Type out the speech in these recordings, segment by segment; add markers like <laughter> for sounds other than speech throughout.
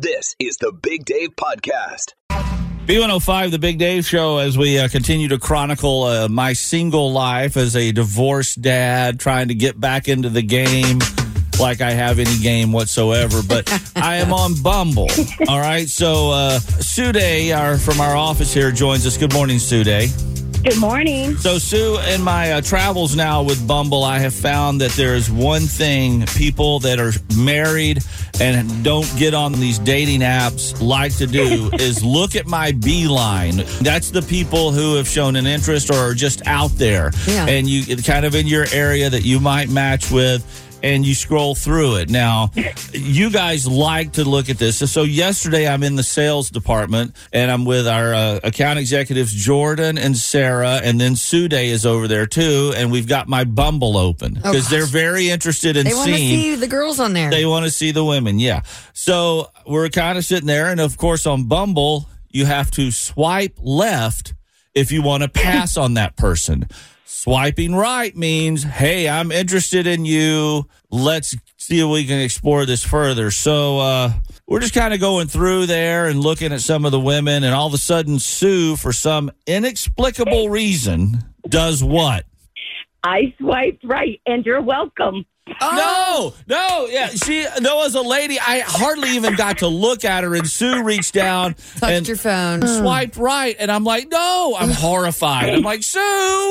This is the Big Dave Podcast. B105, the Big Dave Show, as we uh, continue to chronicle uh, my single life as a divorced dad trying to get back into the game like I have any game whatsoever. But <laughs> I am on Bumble. All right. So, uh, Sude, our, from our office here, joins us. Good morning, Sude. Good morning. So, Sue, in my uh, travels now with Bumble, I have found that there is one thing people that are married and don't get on these dating apps like to do <laughs> is look at my beeline. That's the people who have shown an interest or are just out there. Yeah. And you kind of in your area that you might match with. And you scroll through it. Now, you guys like to look at this. So, yesterday I'm in the sales department and I'm with our uh, account executives, Jordan and Sarah, and then Sude is over there too. And we've got my Bumble open because gosh. they're very interested in They seeing. see the girls on there. They want to see the women, yeah. So we're kind of sitting there, and of course, on Bumble, you have to swipe left if you want to pass on that person. Swiping right means, hey, I'm interested in you. Let's see if we can explore this further. So uh, we're just kind of going through there and looking at some of the women, and all of a sudden, Sue, for some inexplicable reason, does what? I swiped right, and you're welcome. No, no, yeah. She there was a lady. I hardly even got to look at her, and Sue reached down Touched and your phone. swiped right, and I'm like, no, I'm horrified. I'm like, Sue.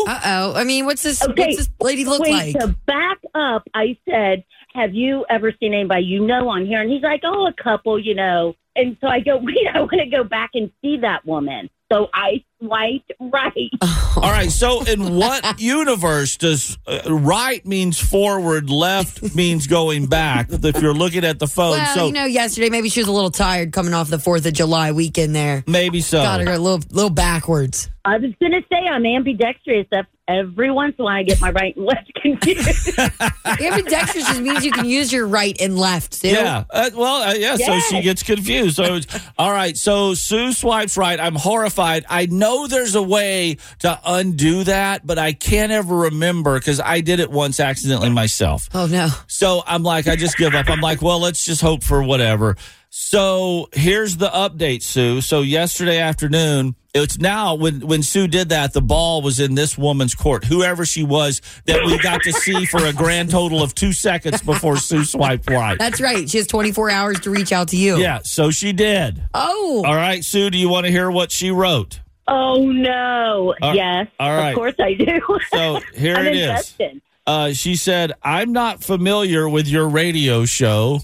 Uh oh. I mean, what's this? Okay, What's this lady look Wait, like? to back up, I said, "Have you ever seen anybody you know on here?" And he's like, "Oh, a couple, you know." And so I go, <laughs> "Wait, I want to go back and see that woman." So I swiped right. <laughs> All right. So, in what universe does uh, right means forward, left means going back? If you're looking at the phone, well, so you know, yesterday maybe she was a little tired coming off the Fourth of July weekend. There, maybe so. got her a little, little backwards. I was gonna say I'm ambidextrous. If every once in a while I get my right and left <laughs> confused. Ambidextrous just means you can use your right and left. Sue. Yeah. Uh, well, uh, yeah. So she gets confused. So, it's- all right. So Sue swipes right. I'm horrified. I know there's a way to undo that, but I can't ever remember because I did it once accidentally myself. Oh no. So I'm like, I just give up. I'm like, well, let's just hope for whatever. So here's the update, Sue. So yesterday afternoon, it's now when when Sue did that, the ball was in this woman's court, whoever she was, that we got to see for a grand total of two seconds before Sue swiped right. That's right. She has 24 hours to reach out to you. Yeah, so she did. Oh. All right, Sue, do you want to hear what she wrote? oh no! All- yes, all right. of course I do. <laughs> So here I'm it is. invested. Uh, she said, I'm not familiar with your radio show.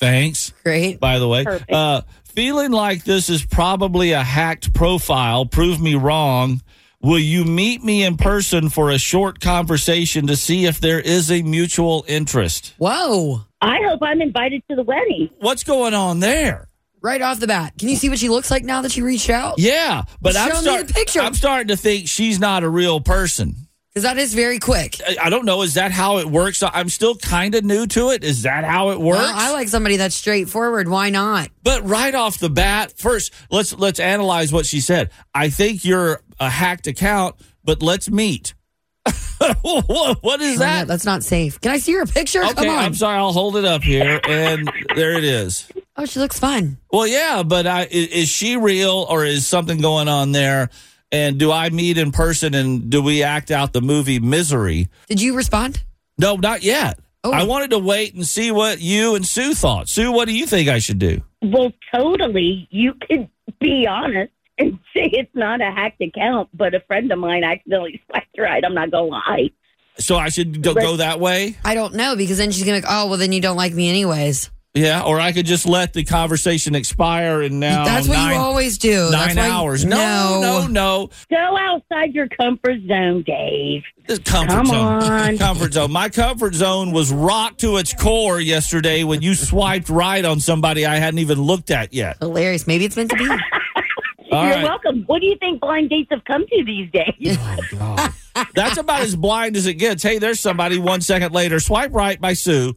Thanks. Great. by the way. Perfect. Uh, feeling like this is probably a hacked profile. Prove me wrong. Will you meet me in person for a short conversation to see if there is a mutual interest? Whoa. I hope I'm invited to the wedding. What's going on there? Right off the bat. Can you see what she looks like now that she reached out? Yeah, but I'm, Show me start- picture. I'm starting to think she's not a real person. Because that is very quick. I- don't know. Is that how it works? I'm still kind of new to it. Is that how it works? Well, I like somebody that's straightforward. Why not? But right off the bat, first let's let's analyze what she said. I think you're a hacked account, but let's meet. <laughs> what, is Oh, that? that's not safe. Can I see your picture? Okay, Come on. I'm sorry. I'll hold it up here, and there it is. Oh, she looks fun. Well, yeah, but i- is she real or is something going on there? And do I meet in person and do we act out the movie Misery? Did you respond? No, not yet. Oh. I wanted to wait and see what you and Sue thought. Sue, what do you think I should do? Well, totally. You could be honest and <laughs> say it's not a hacked account, but a friend of mine accidentally <laughs> swiped right. I'm not gonna lie. So I should go, go that way? I don't know because then she's gonna. Oh well, then you don't like me anyways. Yeah, or I could just let the conversation expire and now That's what nine, you always do. nine That's why- hours. No, no, no. Go outside your comfort zone, Dave. This comfort Come zone. on. <laughs> comfort zone. My comfort zone was rocked to its core yesterday when you swiped right on somebody I hadn't even looked at yet. Hilarious. Maybe it's meant to be. <laughs> All You're right. welcome. What do you think blind dates have come to these days? That's about as blind as it gets. Hey, there's somebody one second later. Swipe right by Sue.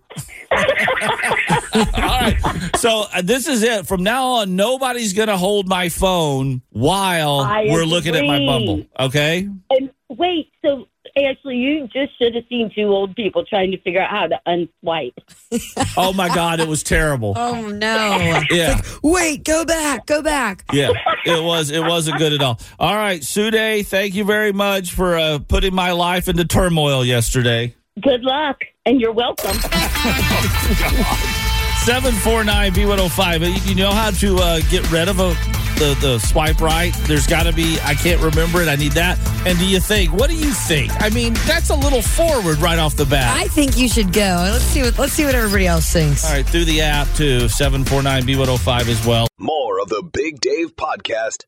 <laughs> All right. So uh, this is it. From now on, nobody's going to hold my phone while I we're looking at my agree. Bumble. Okay? and wait, so Ashley, you just should have seen two old people trying to figure out how to unswipe. <laughs> Oh my God, it was terrible. Oh no. <laughs> Yeah. Wait, go back, go back. Yeah, it was. It wasn't good at all. All right, Sude, thank you very much for uh, putting my life into turmoil yesterday. Good luck, and you're welcome. <laughs> 749 B105. You know how to uh, get rid of a, the, the swipe right? There's got to be, I can't remember it. I need that. And do you think, what do you think? I mean, that's a little forward right off the bat. I think you should go. Let's see what let's see what everybody else thinks. all right, through the app to 749 B105 as well. More of the Big Dave Podcast.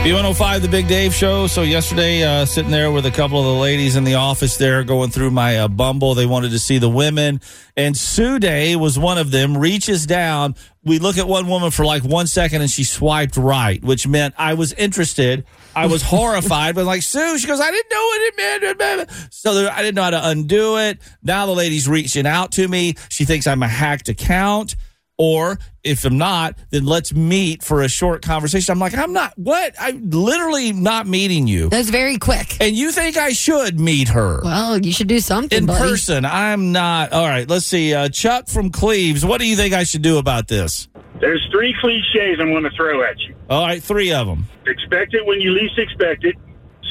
B105, the Big Dave Show. So yesterday, uh, sitting there with a couple of the ladies in the office there going through my uh, Bumble. They wanted to see the women. And Sue Dey was one of them, reaches down. We look at one woman for like one second and she swiped right, which meant I was interested. I was <laughs> horrified, but like, Sue, she goes, I didn't know what it meant. So there, I didn't know how to undo it. Now the lady's reaching out to me. She thinks I'm a hacked account. Or if I'm not, then let's meet for a short conversation. I'm like, I'm not, what? I'm literally not meeting you. That's very quick. And you think I should meet her Well, you should do something in buddy. person? I'm not. All right, let's see. Uh, Chuck from Cleves, what do you think I should do about this? There's three cliches I'm going to throw at you. All right, three of them. Expect it when you least expect it.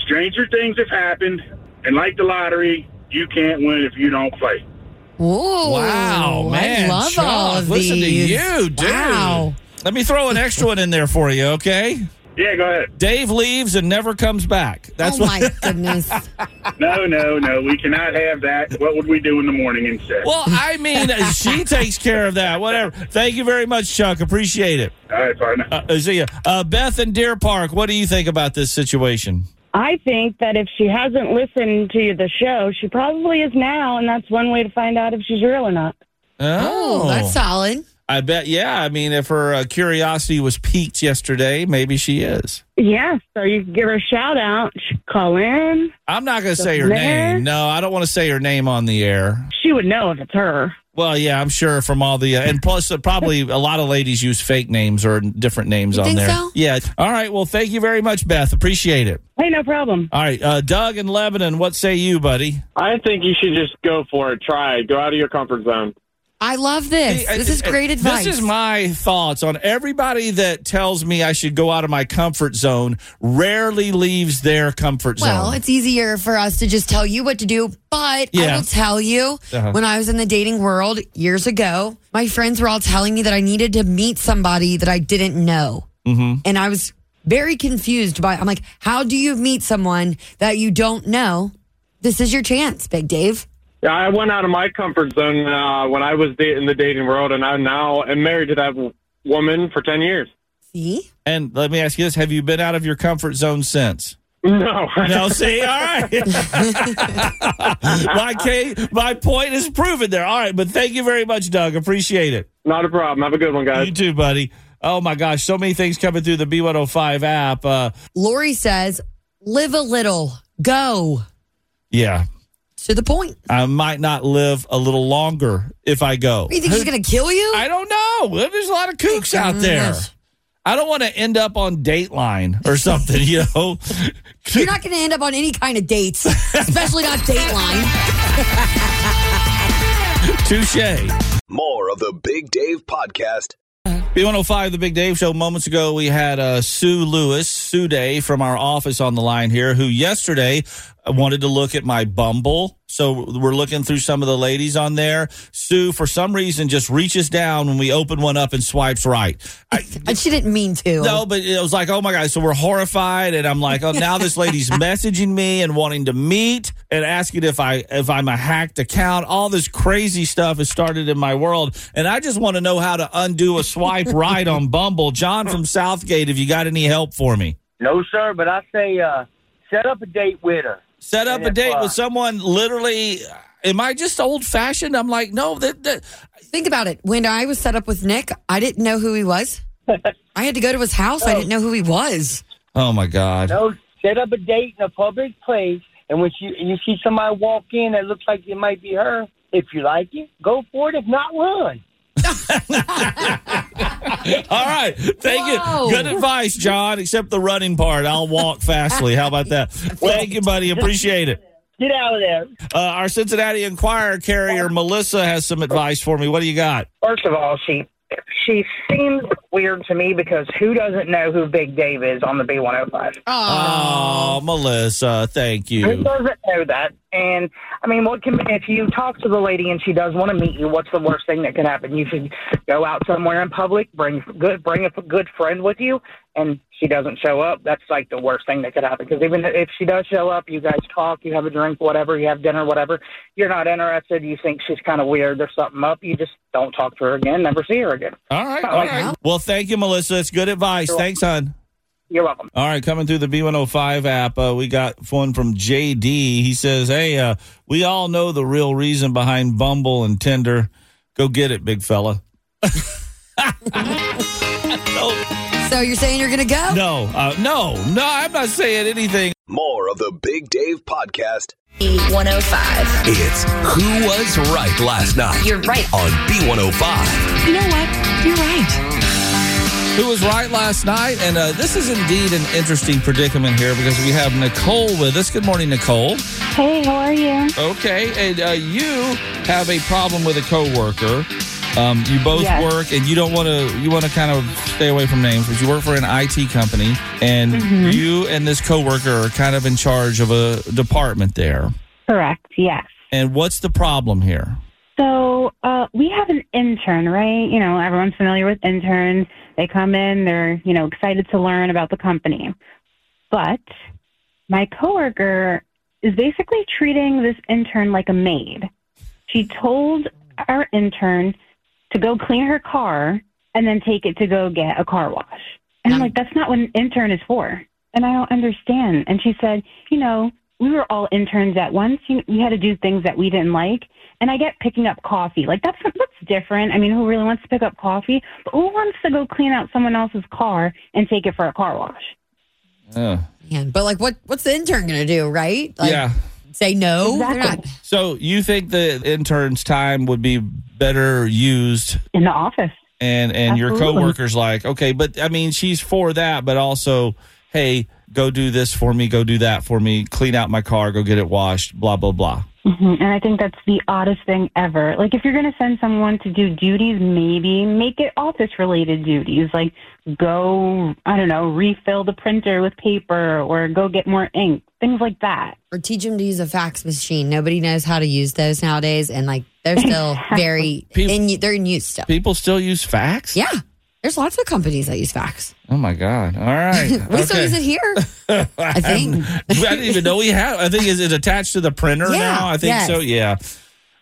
Stranger things have happened. And like the lottery, you can't win if you don't play. Whoa. Wow, man. I love Chuck, all of listen these. to you, dude. Wow. Let me throw an extra one in there for you, okay? Yeah, go ahead. Dave leaves and never comes back. That's oh what. my <laughs> goodness. No, no, no. We cannot have that. What would we do in the morning instead? Well, I mean, she <laughs> takes care of that. Whatever. Thank you very much, Chuck. Appreciate it. All right, partner. Uh, see ya. Uh, Beth in Deer Park, what do you think about this situation? I think that if she hasn't listened to the show, she probably is now, and that's one way to find out if she's real or not. Oh, that's solid. I bet. Yeah. I mean, if her uh, curiosity was piqued yesterday, maybe she is. Yeah, so you can give her a shout out. She could call in. I'm not going to say her There. name. No, I don't want to say her name on the air. She would know if it's her. Well, yeah, I'm sure from all the uh, and plus uh, probably a lot of ladies use fake names or different names You on think there. so? Yeah. All right. Well, thank you very much, Beth. Appreciate it. Hey, no problem. All right, uh, Doug in Lebanon, what say you, buddy? I think you should just go for it. Try it. Go out of your comfort zone. I love this. This is great advice. This is my thoughts on everybody that tells me I should go out of my comfort zone. Rarely leaves their comfort well, zone. Well, it's easier for us to just tell you what to do. But Yeah. I will tell you, Uh-huh. when I was in the dating world years ago, my friends were all telling me that I needed to meet somebody that I didn't know. Mm-hmm. And I was very confused by I'm like, how do you meet someone that you don't know? This is your chance, Big Dave. Yeah, I went out of my comfort zone uh, when I was da- in the dating world, and I now am married to that woman for 10 years. See? And let me ask you this: Have you been out of your comfort zone since? No. <laughs> No, see, all right. <laughs> my case, my point is proven there. All right, but thank you very much, Doug. Appreciate it. Not a problem. Have a good one, guys. You too, buddy. Oh my gosh, so many things coming through the B105 app. Uh, Lori says, live a little, go yeah, to the point. I might not live a little longer if I go. You think she's going to kill you? I don't know. There's a lot of kooks out there. I don't want to end up on Dateline or something, <laughs> you know. You're not going to end up on any kind of dates, especially not Dateline. <laughs> Touche. More of the Big Dave Podcast. B105, the Big Dave Show. Moments ago, we had uh, Sue Lewis, Sue Dey from our office on the line here, who yesterday I wanted to look at my Bumble. So we're looking through some of the ladies on there. Sue, for some reason, just reaches down when we open one up and swipes right. I, <laughs> And she didn't mean to. no, but it was like, oh my God. So we're horrified. And I'm like, oh, now this lady's <laughs> messaging me and wanting to meet and asking if I, if I'm a hacked account. All this crazy stuff has started in my world. And I just want to know how to undo a swipe <laughs> right on Bumble. John from Southgate, have you got any help for me? No, sir, but I say uh, set up a date with her. Set up a date with someone literally. Am I just old fashioned? I'm like, no, that, that Think about it. When I was set up with Nick, I didn't know who he was. <laughs> I had to go to his house. I didn't know who he was. oh my God. No, set up a date in a public place, and when you you see somebody walk in that looks like it might be her, if you like it, go for it. If not, run. <laughs> All right. Thank Whoa. you. Good advice, John, except the running part. I'll walk fastly. How about that? Thank you, buddy. Appreciate it. Get out of there. Uh, our Cincinnati Enquirer carrier, Melissa, has some advice for me. What do you got? First of all, she she seems weird to me because who doesn't know who Big Dave is on the B105? Oh, Melissa, thank you. Who doesn't know that? And I mean, what can if you talk to the lady and she does want to meet you? What's the worst thing that could happen? You should go out somewhere in public, bring good, bring a good friend with you, and she doesn't show up. That's like the worst thing that could happen. Because even if she does show up, you guys talk, you have a drink, whatever, you have dinner, whatever. You're not interested. You think she's kind of weird. There's something up. You just don't talk to her again. Never see her again. All right. All like right. Well, thank you, Melissa. It's good advice. Thanks, hon. You're welcome. All right, coming through the B105 app, uh, we got one from JD. He says, Hey, uh, we all know the real reason behind Bumble and Tinder. Go get it, big fella. So you're saying you're going to go? No, uh, no, no, I'm not saying anything. More of the Big Dave Podcast. B105. It's Who Was Right Last Night You're right. on B105. You know what? You're right. Who was right last night? And uh, this is indeed an interesting predicament here because we have Nicole with us. Good morning, Nicole. Hey, how are you? Okay, and uh, you have a problem with a coworker. Um, you both Yes. work, and you don't want to. You want to kind of stay away from names, but you work for an IT company, and Mhm. you and this coworker are kind of in charge of a department there. Correct, yes. And what's the problem here? So uh, we have an intern, right? You know, everyone's familiar with interns. They come in, they're, you know, excited to learn about the company. But my coworker is basically treating this intern like a maid. She told our intern to go clean her car and then take it to go get a car wash. And I'm like, that's not what an intern is for. And I don't understand. And she said, you know, we were all interns at once. You, we had to do things that we didn't like. And I get picking up coffee. Like that's that's different. I mean, who really wants to pick up coffee? But who wants to go clean out someone else's car and take it for a car wash? Uh, Man, but like, what? what's the intern going to do, right? Like, yeah. Say no? They're not- So you think the intern's time would be better used in the office? And and your coworker's like, okay, but I mean, she's for that, but also, hey, go do this for me, go do that for me, clean out my car, go get it washed, blah blah blah. hmm And I think that's the oddest thing ever. Like, if you're going to send someone to do duties, maybe make it office related duties. Like, go, I don't know, refill the printer with paper or go get more ink, things like that. Or teach them to use a fax machine. Nobody knows how to use those nowadays, and like they're still <laughs> very in. They're in use still. People still use fax. Yeah, there's lots of companies that use fax. Oh my god! All right, <laughs> we still use it here. <laughs> I think. I didn't even know we had. I think is it attached to the printer Yeah, now? I think yes. so. Yeah.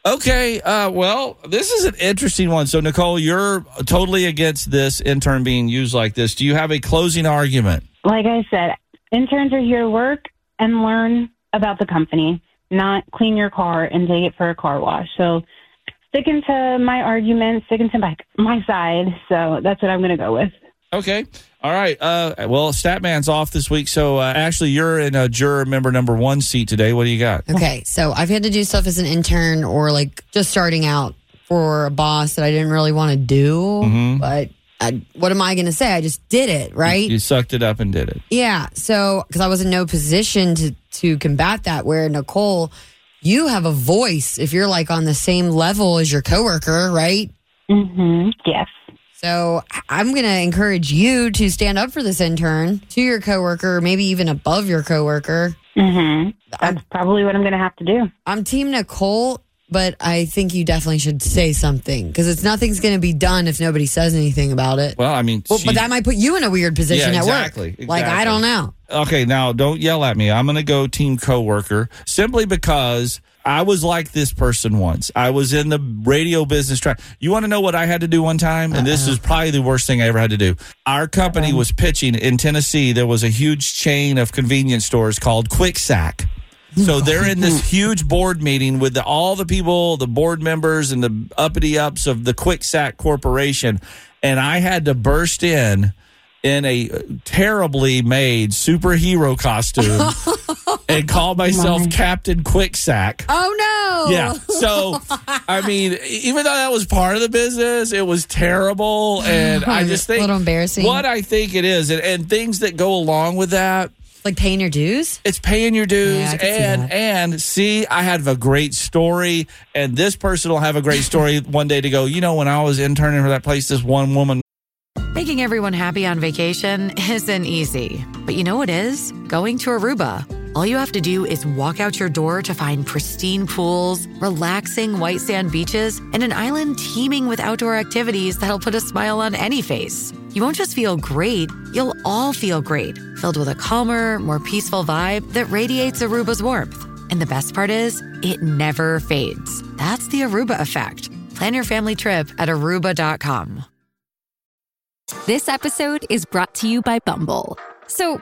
Okay. Uh, well, this is an interesting one. So, Nicole, you're totally against this intern being used like this. Do you have a closing argument? Like I said, interns are here to work and learn about the company, not clean your car and take it for a car wash. So, sticking to my argument, sticking to my, my side. So, that's what I'm going to go with. Okay. All right. Uh, well, Statman's off this week, so uh, Ashley, you're in a juror member number one seat today. What do you got? Okay, so I've had to do stuff as an intern or like just starting out for a boss that I didn't really want to do, Mhm. but I, what am I going to say? I just did it, right? You sucked it up and did it. Yeah. So, because I was in no position to to combat that. Where Nicole, you have a voice if you're like on the same level as your coworker, right? Mm-hmm. Yes. So I'm going to encourage you to stand up for this intern to your coworker, maybe even above your coworker. Mm-hmm. That's probably what I'm going to have to do. I'm Team Nicole, but I think you definitely should say something because it's nothing's going to be done if nobody says anything about it. Well, I mean, Well, but that might put you in a weird position Yeah, at work. exactly. Like I don't know. Okay, now don't yell at me. I'm going to go team coworker simply because I was like this person once. I was in the radio business track. You want to know what I had to do one time? And this uh-uh. is probably the worst thing I ever had to do. Our company uh-uh. was pitching in Tennessee. There was a huge chain of convenience stores called Quick Sack. So they're in this huge board meeting with the, all the people, the board members, and the uppity ups of the Quick Sack Corporation, and I had to burst in in a terribly made superhero costume <laughs> and call oh myself Captain Quick Sack. Oh no! Yeah. So, <laughs> I mean, even though that was part of the business, it was terrible. And I just think A little embarrassing. what I think it is, and, and things that go along with that. Like paying your dues? It's paying your dues. Yeah, can see and, and see, I have a great story. And this person will have a great story <laughs> one day to go, you know, when I was interning for that place, this one woman Making everyone happy on vacation isn't easy, but you know what is? Going to Aruba. All you have to do is walk out your door to find pristine pools, relaxing white sand beaches, and an island teeming with outdoor activities that'll put a smile on any face. You won't just feel great, you'll all feel great, filled with a calmer, more peaceful vibe that radiates Aruba's warmth. And the best part is, it never fades. That's the Aruba effect. Plan your family trip at aruba.com. This episode is brought to you by Bumble. So,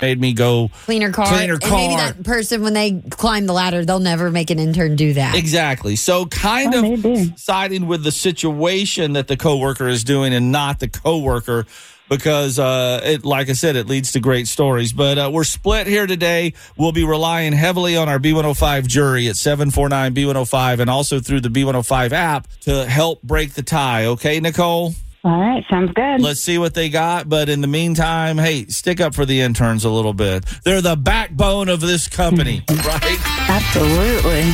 Made me go Clean her car. Clean her And maybe that person, when they climb the ladder, they'll never make an intern do that. Exactly. So kind of siding with the situation that the coworker is doing and not the coworker because uh it like I said it leads to great stories. But uh, we're split here today. We'll be relying heavily on our B105 jury at 749 B105 and also through the B105 app to help break the tie. Okay, Nicole? All right, sounds good. Let's see what they got. But in the meantime, hey, stick up for the interns a little bit. They're the backbone of this company, <laughs> right? Absolutely.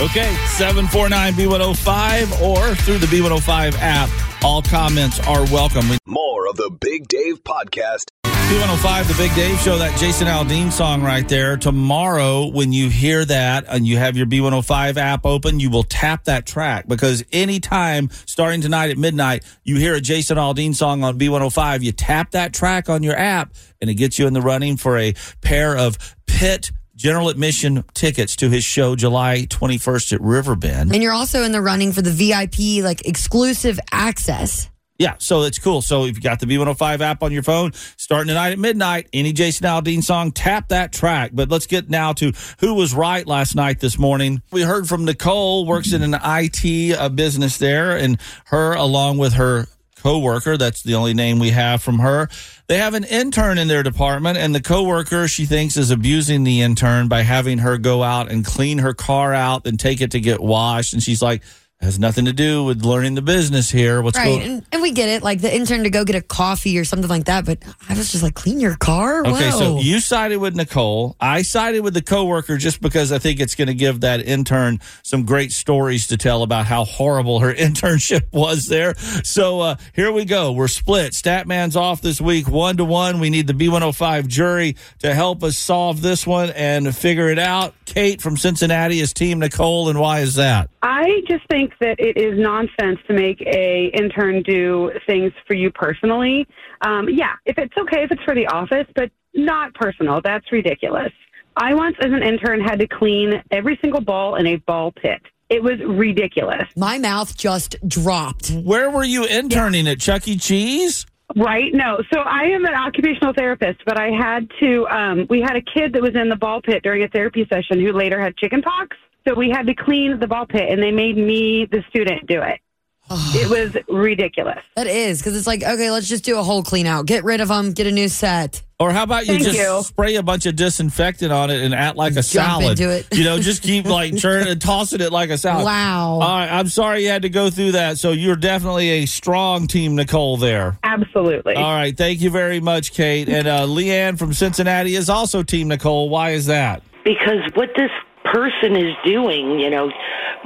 Okay, 749 B105 or through the B105 app. All comments are welcome. More of the Big Dave Podcast. B105, the Big Dave Show, that Jason Aldean song right there. Tomorrow, when you hear that and you have your B105 app open, you will tap that track because anytime starting tonight at midnight, you hear a Jason Aldean song on B105, you tap that track on your app and it gets you in the running for a pair of pit general admission tickets to his show July 21st at Riverbend. And you're also in the running for the VIP, like exclusive access. Yeah, so it's cool. So if you got the B105 app on your phone, starting tonight at midnight, any Jason Aldean song, tap that track. But let's get now to who was right last night this morning. We heard from Nicole, works in an IT uh, business there, and her, along with her coworker, that's the only name we have from her. They have an intern in their department, and the coworker she thinks is abusing the intern by having her go out and clean her car out and take it to get washed. And she's like, has nothing to do with learning the business here. What's right. going And, and we get it. Like the intern to go get a coffee or something like that. But I was just like, clean your car? Okay, so Whoa. you sided with Nicole. I sided with the coworker just because I think it's going to give that intern some great stories to tell about how horrible her <laughs> internship was there. So uh, here we go. We're split. Statman's off this week, one to one. We need the B105 jury to help us solve this one and figure it out. Kate from Cincinnati is Team Nicole, and why is that? I just think that it is nonsense to make a intern do things for you personally. Um, yeah, if it's okay if it's for the office, but not personal. That's ridiculous. I once, as an intern, had to clean every single ball in a ball pit. It was ridiculous. My mouth just dropped. Where were you interning at Chuck E. Cheese? Right? No. So I am an occupational therapist, but I had to. Um, we had a kid that was in the ball pit during a therapy session who later had chicken pox. So we had to clean the ball pit, and they made me, the student, do it. <sighs> it was ridiculous. That is because it's like, okay, let's just do a whole clean out. Get rid of them. Get a new set. Or how about you Thank just you. spray a bunch of disinfectant on it and act like a Jump salad? into it. You know, just keep <laughs> like churning and tossing it like a salad. Wow. All right, I'm sorry you had to go through that. So you're definitely a strong team, Nicole. There. Absolutely. All right, thank you very much, Kate. And uh, Leanne from Cincinnati is also team Nicole. Why is that? because what this person is doing, you know,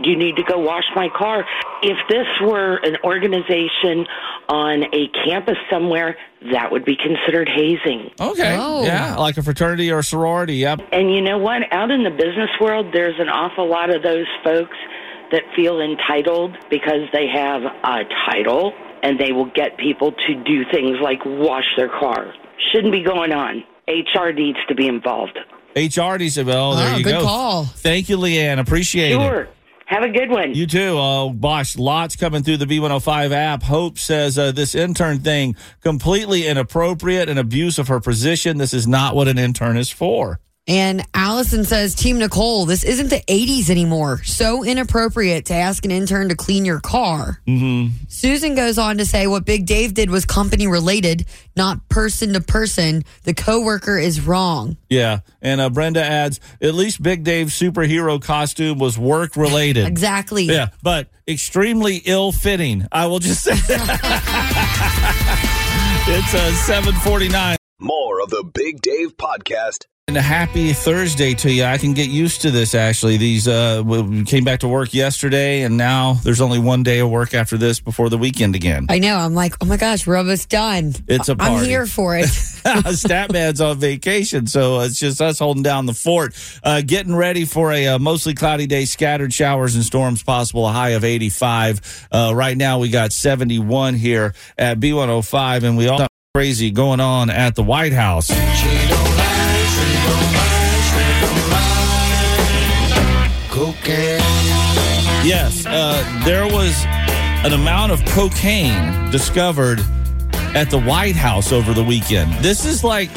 do you need to go wash my car? If this were an organization on a campus somewhere, that would be considered hazing. Okay. Oh. Yeah, like a fraternity or sorority. Yep. And you know what? Out in the business world, there's an awful lot of those folks that feel entitled because they have a title and they will get people to do things like wash their car. Shouldn't be going on. HR needs to be involved. HRD said, well, there Oh, you good go. call. Thank you, Leanne. Appreciate it. Sure. Have a good one. You too. Oh, gosh, lots coming through the B105 app. Hope says uh, this intern thing completely inappropriate and abuse of her position. This is not what an intern is for. And Allison says, Team Nicole, this isn't the 80s anymore. So inappropriate to ask an intern to clean your car. Mm-hmm. Susan goes on to say, what Big Dave did was company related, not person to person. The coworker is wrong. Yeah. And uh, Brenda adds, at least Big Dave's superhero costume was work related. Exactly. Yeah, but extremely ill fitting. I will just say <laughs> it's a 749. More of the Big Dave Podcast. And a happy Thursday to you. I can get used to this actually. These uh we came back to work yesterday and now there's only one day of work after this before the weekend again. I know. I'm like, oh my gosh, we're almost done. It's a I'm here for it. <laughs> <laughs> Statman's on vacation, so it's just us holding down the fort. Uh, getting ready for a uh, mostly cloudy day, scattered showers and storms possible, a high of 85. Uh, right now, we got 71 here at B105, and we all crazy going on at the White House. Yes, uh, there was an amount of cocaine discovered at the White House over the weekend. This is like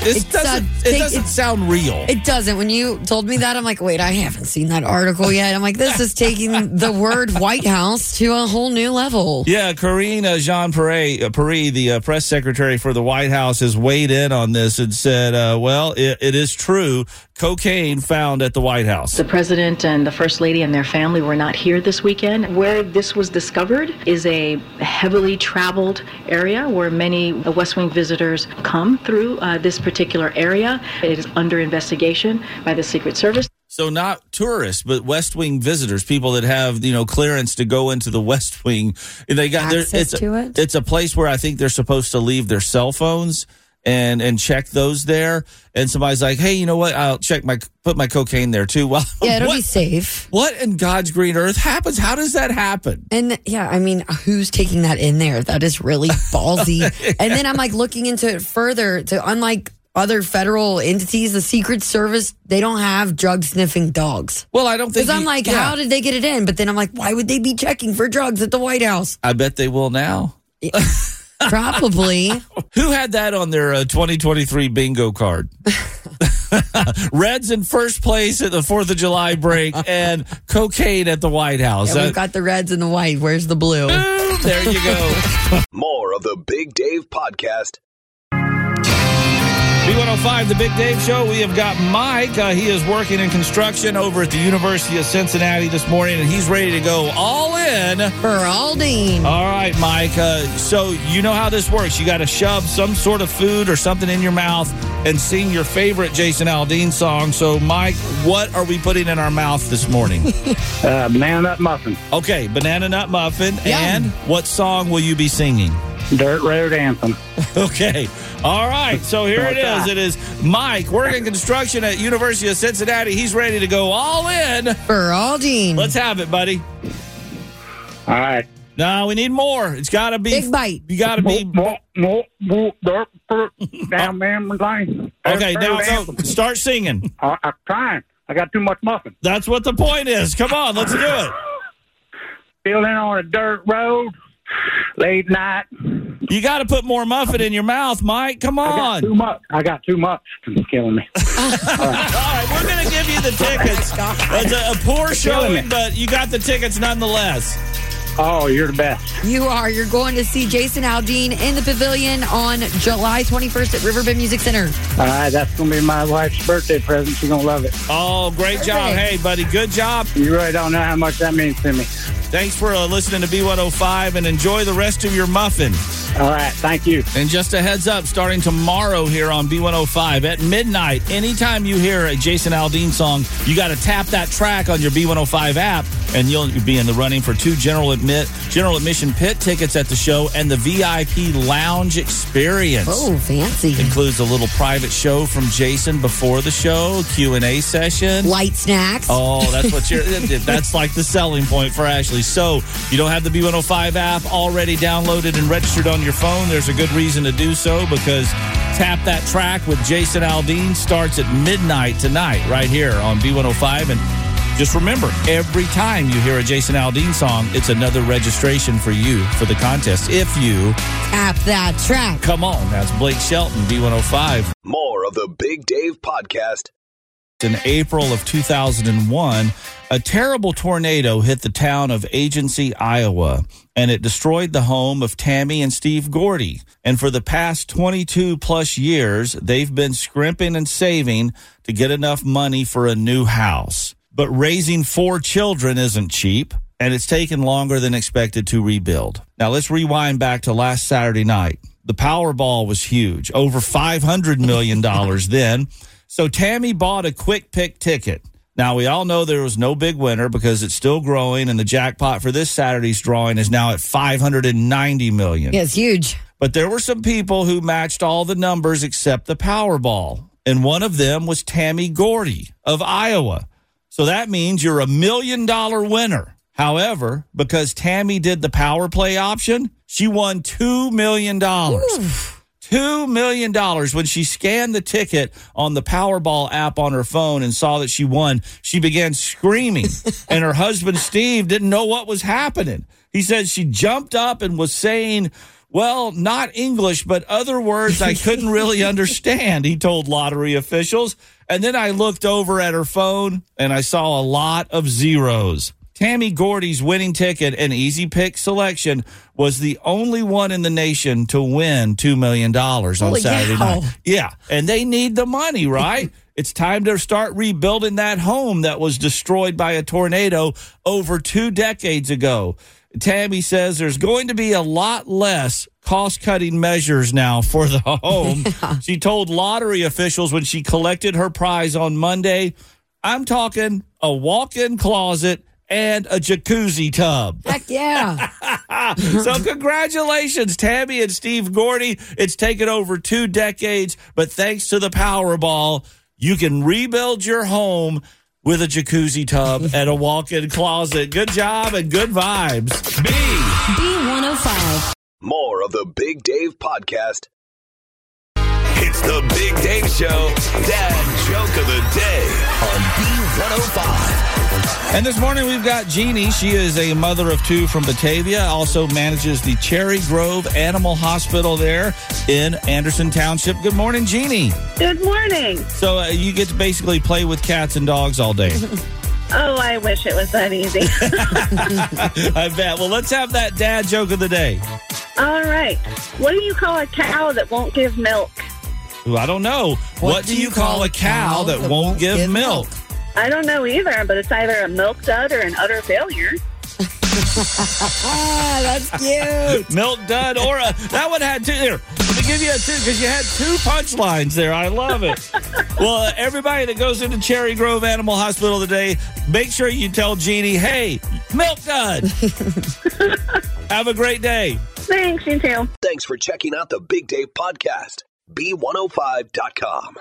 this It's, uh, doesn't it doesn't it's- sound real. It doesn't. When you told me that, I'm like, wait, I haven't seen that article yet. I'm like, this is taking the word White House to a whole new level. Yeah, Karine uh, Jean Pierre, uh, Pierre, the uh, press secretary for the White House, has weighed in on this and said, uh, well, it, it is true. Cocaine found at the White House. The president and the first lady and their family were not here this weekend. Where this was discovered is a heavily traveled area where many West Wing visitors come through uh, this particular area. It is under investigation by the Secret Service. So not tourists, but West Wing visitors, people that have you know clearance to go into the West Wing. They got there. Access It's to a, it? it's a place where I think they're supposed to leave their cell phones and and check those there. And somebody's like, hey, you know what? I'll check my put my cocaine there too. <laughs> Well, Yeah, it'll what, be safe. what in God's green earth happens? How does that happen? And yeah, I mean, who's taking that in there? That is really ballsy. <laughs> and then I'm like looking into it further to unlike other federal entities, the Secret Service, they don't have drug sniffing dogs. Well, I don't think. Because I'm like, yeah. how did they get it in? But then I'm like, why would they be checking for drugs at the White House? I bet they will now. Probably. <laughs> Who had that on their uh, 2023 bingo card? <laughs> Reds in first place at the Fourth of July break, <laughs> and cocaine at the White House. Yeah, Uh, we've got the reds and the white. Where's the blue? there you go. More of the Big Dave Podcast. B105, the Big Dave Show. We have got Mike. Uh, he is working in construction over at the University of Cincinnati this morning, and he's ready to go all in for Aldean. All right, Mike. Uh, so you know how this works. You got to shove some sort of food or something in your mouth and sing your favorite Jason Aldean song. So, Mike, what are we putting in our mouth this morning? <laughs> Uh, banana nut muffin. Okay, banana nut muffin. And what song will you be singing? Dirt road anthem. <laughs> Okay. All right. So here it is. It is Mike working construction at University of Cincinnati. He's ready to go all in for Aldean. Let's have it, buddy. All right. No, we need more. It's got to be big bite. You got to be. Down memory lane. Okay, Dirt now road so anthem. start singing. I, I'm trying. I got too much muffin. That's what the point is. Come on, let's do it. Feeling on a dirt road, late night. You got to put more muffin in your mouth, Mike. Come I got on. too much. I got too much. It's killing me. <laughs> All right, we're going to give you the tickets. It's a, a poor killing showing, but you got the tickets nonetheless. Oh, you're the best. You are. You're going to see Jason Aldean in the pavilion on July 21st at Riverbend Music Center. All right, that's going to be my wife's birthday present. She's going to love it. Oh, great job. Hey, buddy, good job. You really don't know how much that means to me. Thanks for uh, listening to B105 and enjoy the rest of your muffin. All right, thank you. And just a heads up, starting tomorrow here on B105 at midnight, anytime you hear a Jason Aldean song, you got to tap that track on your B105 app, and you'll be in the running for two general admit general admission pit tickets at the show and the VIP lounge experience. Oh, fancy! Includes a little private show from Jason before the show, Q and A session, light snacks. Oh, that's what you're. <laughs> that's like the selling point for Ashley. So you don't have the B105 app already downloaded and registered on your phone. There's a good reason to do so because Tap That Track with Jason Aldean starts at midnight tonight right here on B105. And just remember, every time you hear a Jason Aldean song, it's another registration for you for the contest. If you tap that track. Come on. That's Blake Shelton, B105. More of the Big Dave podcast. In April of 2001, a terrible tornado hit the town of Agency, Iowa, and it destroyed the home of Tammy and Steve Gordy. And for the past 22 plus years, they've been scrimping and saving to get enough money for a new house. But raising four children isn't cheap, and it's taken longer than expected to rebuild. Now let's rewind back to last Saturday night. The Powerball was huge, over $500 million then. So Tammy bought a quick pick ticket. Now we all know there was no big winner because it's still growing and the jackpot for this Saturday's drawing is now at 590 million. Yeah, it's huge. But there were some people who matched all the numbers except the Powerball. And one of them was Tammy Gordy of Iowa. So that means you're a million dollar winner. However, because Tammy did the power play option, she won $2 million. $2 million when she scanned the ticket on the Powerball app on her phone and saw that she won. She began screaming, <laughs> and her husband, Steve, didn't know what was happening. He said she jumped up and was saying, well, not English, but other words I couldn't really <laughs> understand, he told lottery officials. And then I looked over at her phone and I saw a lot of zeros. Tammy Gordy's winning ticket and easy pick selection was the only one in the nation to win $2 million on Holy Saturday cow. night. Yeah. And they need the money, right? <laughs> it's time to start rebuilding that home that was destroyed by a tornado over two decades ago. Tammy says there's going to be a lot less cost cutting measures now for the <laughs> home. She told lottery officials when she collected her prize on Monday, I'm talking a walk in closet and a jacuzzi tub. Heck yeah. <laughs> so congratulations, Tammy and Steve Gordy. It's taken over two decades, but thanks to the Powerball, you can rebuild your home with a jacuzzi tub and a walk-in closet. Good job and good vibes. B. B105. More of the Big Dave podcast. It's the Big Dave Show, Dad Joke of the Day on B105. And this morning we've got Jeannie. She is a mother of two from Batavia, also manages the Cherry Grove Animal Hospital there in Anderson Township. Good morning, Jeannie. Good morning. So uh, you get to basically play with cats and dogs all day. <laughs> Oh, I wish it was that easy. <laughs> <laughs> I bet. Well, let's have that dad joke of the day. All right. What do you call a cow that won't give milk? Ooh, I don't know. What, do you call a cow that, won't, give, milk? I don't know either, but it's either a milk dud or an utter failure. Ah, that's cute. <laughs> Milk dud or a that one had two there. To give you a two because you had two punchlines there. I love it. <laughs> well, uh, everybody that goes into Cherry Grove Animal Hospital today, make sure you tell Jeannie, hey, milk dud. <laughs> Have a great day. Thanks, you too. Thanks for checking out the Big Dave podcast. B105.com.